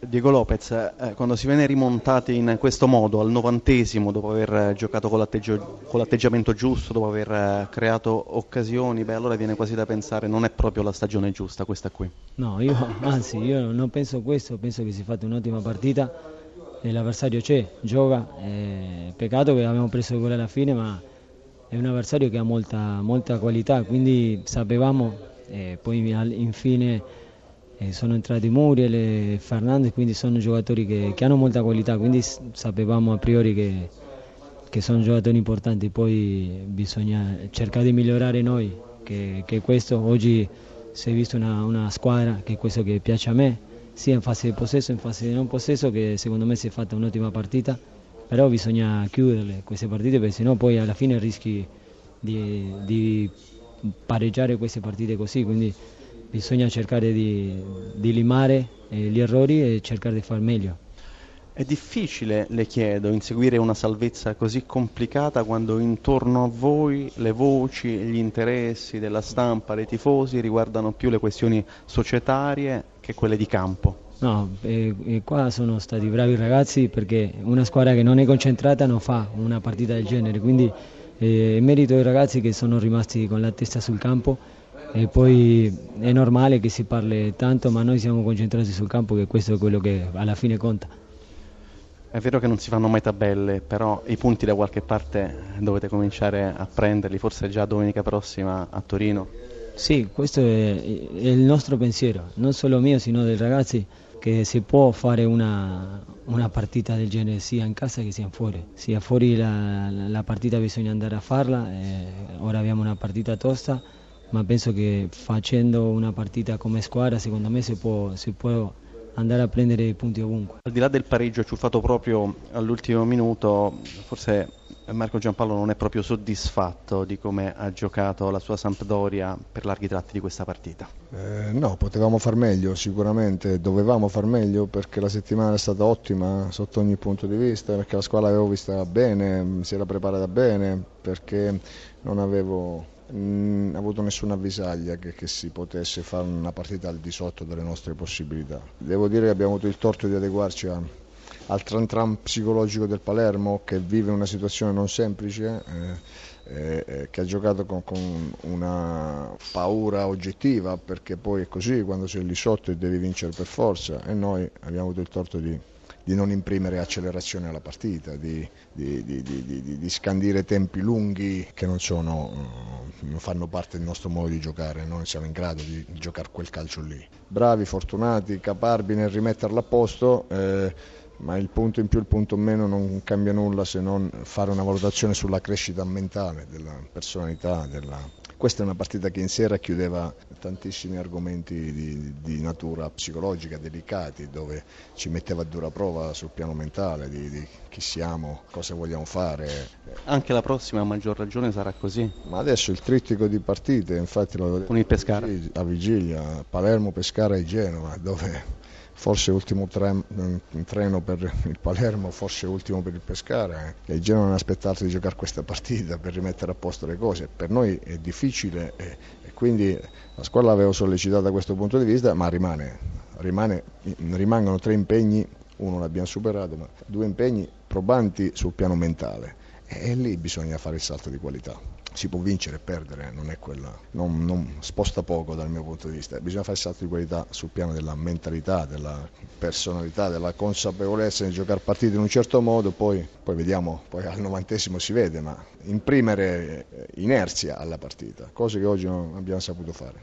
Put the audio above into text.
Diego Lopez, eh, quando si viene rimontati in questo modo al novantesimo, dopo aver giocato con, con l'atteggiamento giusto, dopo aver eh, creato occasioni, beh, allora viene quasi da pensare non è proprio la stagione giusta questa qui. No, io anzi, io non penso questo, penso che si è fatta un'ottima partita e l'avversario c'è, gioca, eh, peccato che abbiamo preso il gol alla fine, ma è un avversario che ha molta, molta qualità, quindi sapevamo, eh, poi infine eh, sono entrati Muriel e Fernandez, quindi sono giocatori che, che hanno molta qualità, quindi sapevamo a priori che, che sono giocatori importanti, poi bisogna cercare di migliorare noi, che, che questo oggi si è visto una, una squadra che è questo che piace a me, sia in fase di possesso, in fase di non possesso, che secondo me si è fatta un'ottima partita, però bisogna chiuderle queste partite perché sennò poi alla fine rischi di, di pareggiare queste partite così, quindi bisogna cercare di, di limare eh, gli errori e cercare di far meglio. È difficile, le chiedo, inseguire una salvezza così complicata quando intorno a voi le voci, gli interessi della stampa, dei tifosi riguardano più le questioni societarie che quelle di campo. No, e, e qua sono stati bravi i ragazzi perché una squadra che non è concentrata non fa una partita del genere, quindi eh, merito ai ragazzi che sono rimasti con la testa sul campo e poi è normale che si parli tanto, ma noi siamo concentrati sul campo che questo è quello che alla fine conta. È vero che non si fanno mai tabelle, però i punti da qualche parte dovete cominciare a prenderli, forse già domenica prossima a Torino. Sì, questo è, il nostro pensiero, non solo mio, sino dei ragazzi, che si può fare una, una partita del genere sia in casa che sia fuori. Sia fuori la, la partita bisogna andare a farla, ora abbiamo una partita tosta, ma penso che facendo una partita come squadra secondo me si può, si può andare a prendere i punti ovunque. Al di là del pareggio ciuffato proprio all'ultimo minuto, forse Marco Giampaolo non è proprio soddisfatto di come ha giocato la sua Sampdoria per larghi tratti di questa partita. Eh, no, potevamo far meglio, sicuramente dovevamo far meglio perché la settimana è stata ottima sotto ogni punto di vista, perché la squadra l'avevo vista bene, si era preparata bene, perché non avevo mh, avuto nessuna avvisaglia che, che si potesse fare una partita al di sotto delle nostre possibilità. Devo dire che abbiamo avuto il torto di adeguarci a, al tran tran psicologico del Palermo che vive una situazione non semplice, eh, eh, che ha giocato con, con, una paura oggettiva perché poi è così, quando sei lì sotto e devi vincere per forza e noi abbiamo avuto il torto di, di non imprimere accelerazione alla partita, di, di, di, scandire tempi lunghi che non, sono, non fanno parte del nostro modo di giocare, non siamo in grado di giocare quel calcio lì. Bravi, fortunati, caparbi nel rimetterla a posto. Eh, ma il punto in più e il punto in meno non cambia nulla se non fare una valutazione sulla crescita mentale della personalità. Della... Questa è una partita che in sera chiudeva tantissimi argomenti di, di, natura psicologica delicati, dove ci metteva a dura prova sul piano mentale di, di chi siamo, cosa vogliamo fare. Anche la prossima a maggior ragione sarà così. Ma adesso il trittico di partite, infatti lo con il Pescara. A vigilia, Palermo, Pescara e Genova, dove forse ultimo tre, treno per il Palermo, forse ultimo per il Pescara. Eh. Il Genoa non ha aspettato di giocare questa partita per rimettere a posto le cose. Per noi è difficile e, e quindi la squadra l'aveva sollecitata da questo punto di vista, ma rimane, rimane, rimangono tre impegni, uno l'abbiamo superato, ma due impegni probanti sul piano mentale. E lì bisogna fare il salto di qualità si può vincere e perdere, non, quella, non, non, sposta poco dal mio punto di vista, bisogna fare il salto di qualità sul piano della mentalità, della personalità, della consapevolezza di giocare partite in un certo modo, poi, poi vediamo, poi al novantesimo si vede, ma imprimere inerzia alla partita, cose che oggi non abbiamo saputo fare.